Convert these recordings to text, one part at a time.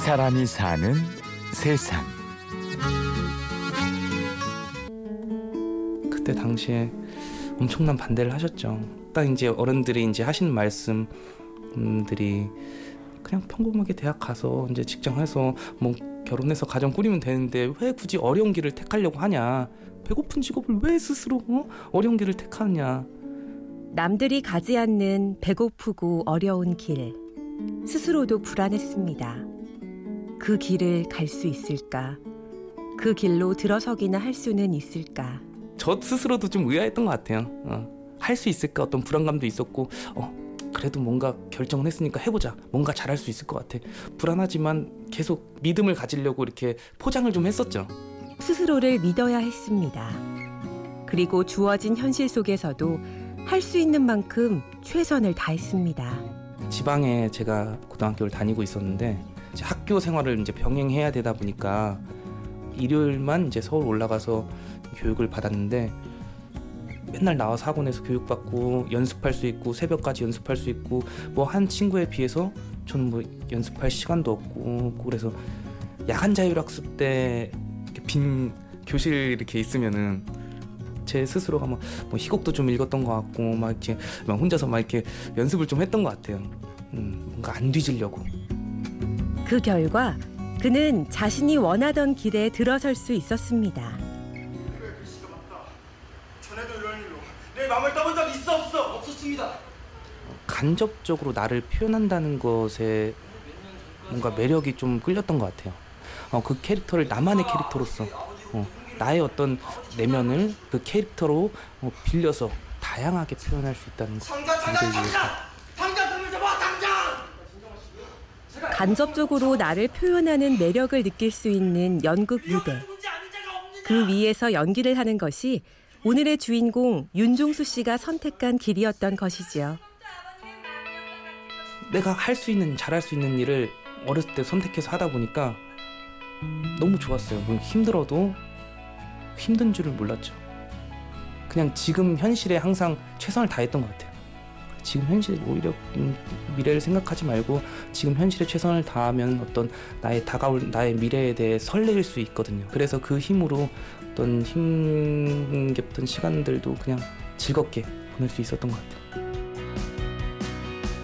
사람이 사는 세상. 그때 당시에 엄청난 반대를 하셨죠. 딱 이제 어른들이 이제 하시는 말씀들이 그냥 평범하게 대학 가서 이제 직장해서 뭐 결혼해서 가정 꾸리면 되는데 왜 굳이 어려운 길을 택하려고 하냐? 배고픈 직업을 왜 스스로 어? 어려운 길을 택하느냐? 남들이 가지 않는 배고프고 어려운 길. 스스로도 불안했습니다. 그 길을 갈 수 있을까? 그 길로 들어서기나 할 수는 있을까? 저 스스로도 좀 의아했던 것 같아요. 어, 할 수 있을까 어떤 불안감도 있었고, 어, 그래도 뭔가 결정을 했으니까 해보자. 뭔가 잘할 수 있을 것 같아. 불안하지만 계속 믿음을 가지려고 이렇게 포장을 좀 했었죠. 스스로를 믿어야 했습니다. 그리고 주어진 현실 속에서도 할 수 있는 만큼 최선을 다했습니다. 지방에 제가 고등학교를 다니고 있었는데 이제 학교 생활을 이제 병행해야 되다 보니까 일요일만 이제 서울 올라가서 교육을 받았는데 맨날 나와서 학원에서 교육받고 연습할 수 있고 새벽까지 연습할 수 있고 뭐 한 친구에 비해서 저는 뭐 연습할 시간도 없고 그래서 야간 자율학습 때 빈 교실 이렇게 있으면은 제 스스로가 뭐, 뭐 희곡도 좀 읽었던 것 같고 막 이렇게 막 혼자서 막 이렇게 연습을 좀 했던 것 같아요. 음, 뭔가 안 뒤지려고. 그 결과 그는 자신이 원하던 길에 들어설 수 있었습니다. 전에도 이런 일로 내 마음을 떠본 적 있어 없어? 없었습니다. 간접적으로 나를 표현한다는 것에 뭔가 매력이 좀 끌렸던 것 같아요. 어, 그 캐릭터를 나만의 캐릭터로서 어, 나의 어떤 내면을 그 캐릭터로 어, 빌려서 다양하게 표현할 수 있다는 것. 당장 당장 이걸 위해서. 당장 당장 손을 잡아 당장. 간접적으로 나를 표현하는 매력을 느낄 수 있는 연극 무대. 그 위에서 연기를 하는 것이 오늘의 주인공 윤종수 씨가 선택한 길이었던 것이지요. 내가 할 수 있는 잘할 수 있는 일을 어렸을 때 선택해서 하다 보니까 너무 좋았어요. 뭐 힘들어도 힘든 줄을 몰랐죠. 그냥 지금 현실에 항상 최선을 다했던 것 같아요. 지금 현실 오히려 음, 미래를 생각하지 말고 지금 현실에 최선을 다하면 어떤 나의 다가올 나의 미래에 대해 설레일 수 있거든요. 그래서 그 힘으로 어떤 힘겹던 시간들도 그냥 즐겁게 보낼 수 있었던 것 같아요.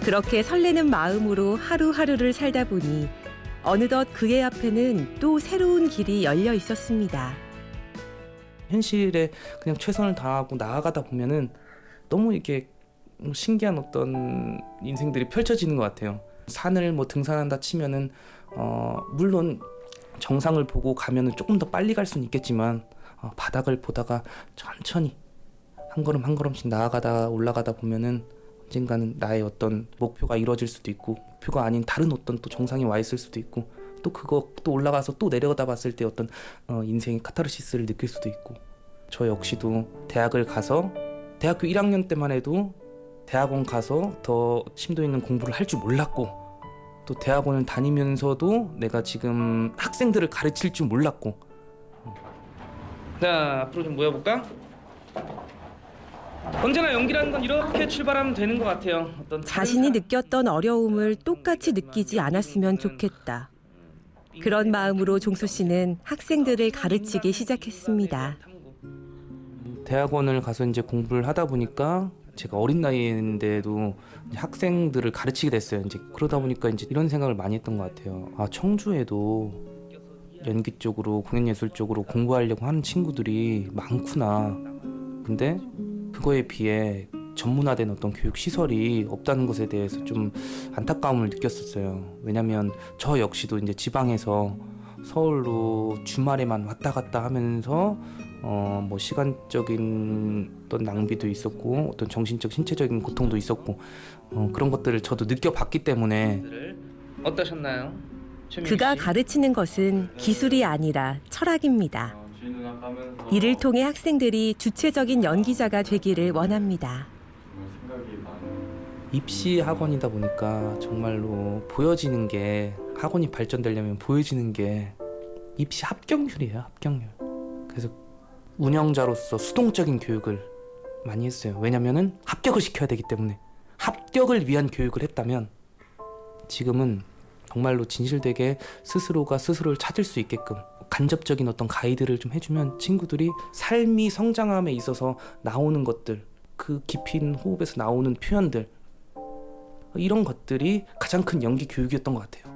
그렇게 설레는 마음으로 하루하루를 살다 보니 어느덧 그의 앞에는 또 새로운 길이 열려 있었습니다. 현실에 그냥 최선을 다하고 나아가다 보면은 너무 이게 신기한 어떤 인생들이 펼쳐지는 것 같아요. 산을 뭐 등산한다 치면은 어 물론 정상을 보고 가면은 조금 더 빨리 갈 수는 있겠지만 어, 바닥을 보다가 천천히 한 걸음 한 걸음씩 나아가다 올라가다 보면은 언젠가는 나의 어떤 목표가 이루어질 수도 있고 목표가 아닌 다른 어떤 또 정상에 와 있을 수도 있고 또 그거 또 올라가서 또 내려다 봤을 때 어떤 어, 인생의 카타르시스를 느낄 수도 있고 저 역시도 대학을 가서 대학교 1학년 때만 해도 대학원 가서 더 심도 있는 공부를 할 줄 몰랐고 또 대학원을 다니면서도 내가 지금 학생들을 가르칠 줄 몰랐고 자 앞으로 좀 모여볼까? 언제나 연기라는 건 이렇게 출발하면 되는 것 같아요 어떤 자신이 느꼈던 어려움을 똑같이 느끼지 않았으면 좋겠다. 그런 마음으로 종수 씨는 학생들을 가르치기 시작했습니다. 대학원을 가서 이제 공부를 하다 보니까 제가 어린 나이인데도 학생들을 가르치게 됐어요. 이제 그러다 보니까 이제 이런 생각을 많이 했던 것 같아요. 아 청주에도 연기 쪽으로 공연 예술 쪽으로 공부하려고 하는 친구들이 많구나. 근데 그거에 비해 전문화된 어떤 교육 시설이 없다는 것에 대해서 좀 안타까움을 느꼈었어요. 왜냐면 저 역시도 이제 지방에서 서울로 주말에만 왔다 갔다 하면서 어 뭐 시간적인 어떤 낭비도 있었고 어떤 정신적 신체적인 고통도 있었고 어 그런 것들을 저도 느껴봤기 때문에 어떠셨나요? 그가 가르치는 것은 기술이 아니라 철학입니다. 이를 통해 학생들이 주체적인 연기자가 되기를 원합니다. 입시 학원이다 보니까 정말로 보여지는 게 학원이 발전되려면 보여지는 게 입시 합격률이에요 합격률 그래서 운영자로서 수동적인 교육을 많이 했어요 왜냐면은 합격을 시켜야 되기 때문에 합격을 위한 교육을 했다면 지금은 정말로 진실되게 스스로가 스스로를 찾을 수 있게끔 간접적인 어떤 가이드를 좀 해주면 친구들이 삶이 성장함에 있어서 나오는 것들 그 깊이 있는 호흡에서 나오는 표현들 이런 것들이 가장 큰 연기 교육이었던 것 같아요.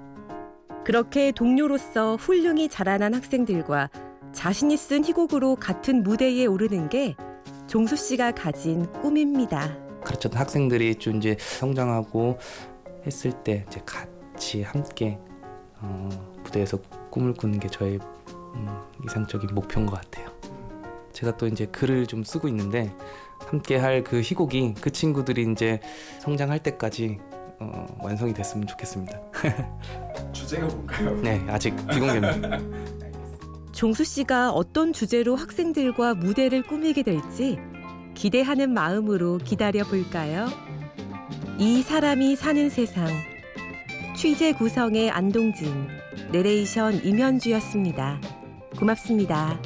그렇게 동료로서 훌륭히 자라난 학생들과 자신이 쓴 희곡으로 같은 무대에 오르는 게 종수 씨가 가진 꿈입니다. 가르쳤던 학생들이 좀 이제 성장하고 했을 때 이제 같이 함께 어, 무대에서 꿈을 꾸는 게 저의 음, 이상적인 목표인 것 같아요. 제가 또 이제 글을 좀 쓰고 있는데 함께 할 그 희곡이 그 친구들이 이제 성장할 때까지 어, 완성이 됐으면 좋겠습니다. 주제가 뭔가요? 네, 아직 비공개입니다. 종수 씨가 어떤 주제로 학생들과 무대를 꾸미게 될지 기대하는 마음으로 기다려 볼까요? 이 사람이 사는 세상. 취재 구성의 안동진, 내레이션 임현주였습니다. 고맙습니다.